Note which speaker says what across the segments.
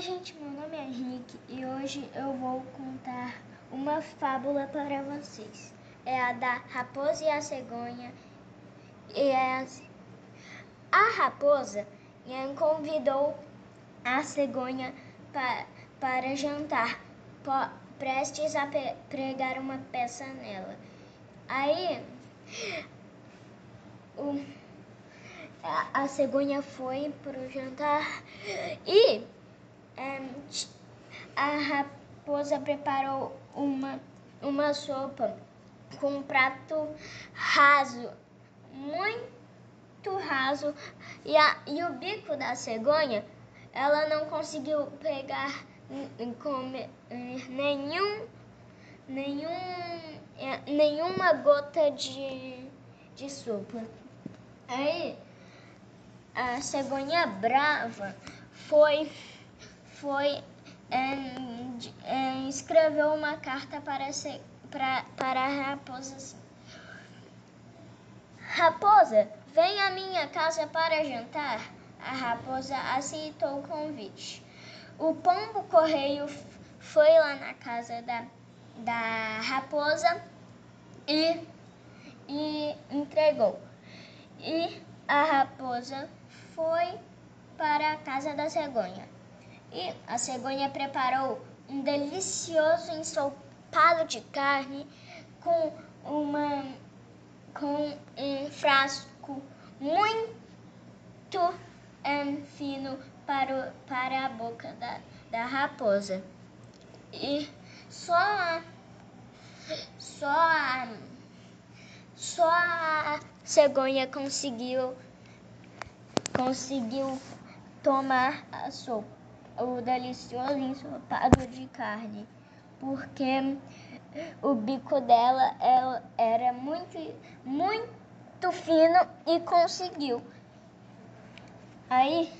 Speaker 1: gente, meu nome é Henrique e hoje eu vou contar uma fábula para vocês. É a da raposa e a cegonha. E é assim. A raposa convidou a cegonha pa, para jantar, prestes a pregar uma peça nela. Aí o, a, a cegonha foi para o jantar e a raposa preparou uma, uma sopa com um prato raso, muito raso, e, a, e o bico da cegonha ela não conseguiu pegar comer, nenhum, nenhum, é, nenhuma gota de, de sopa. Aí a cegonha brava foi foi escreveu uma carta para, se, pra, para a raposa assim. Raposa, vem à minha casa para jantar. A raposa aceitou o convite. O pombo correio foi lá na casa da, da raposa e, e entregou. E a raposa foi para a casa da cegonha. E a cegonha preparou um delicioso ensopado de carne com, uma, com um frasco muito um, fino para, o, para a boca da, da raposa. E só a, só a, só a cegonha conseguiu conseguiu tomar a sopa o delicioso ensopado de carne, porque o bico dela era muito, muito fino e conseguiu. Aí,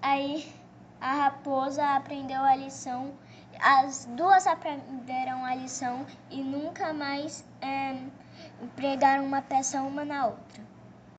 Speaker 1: aí a raposa aprendeu a lição, as duas aprenderam a lição e nunca mais é, pregaram uma peça uma na outra.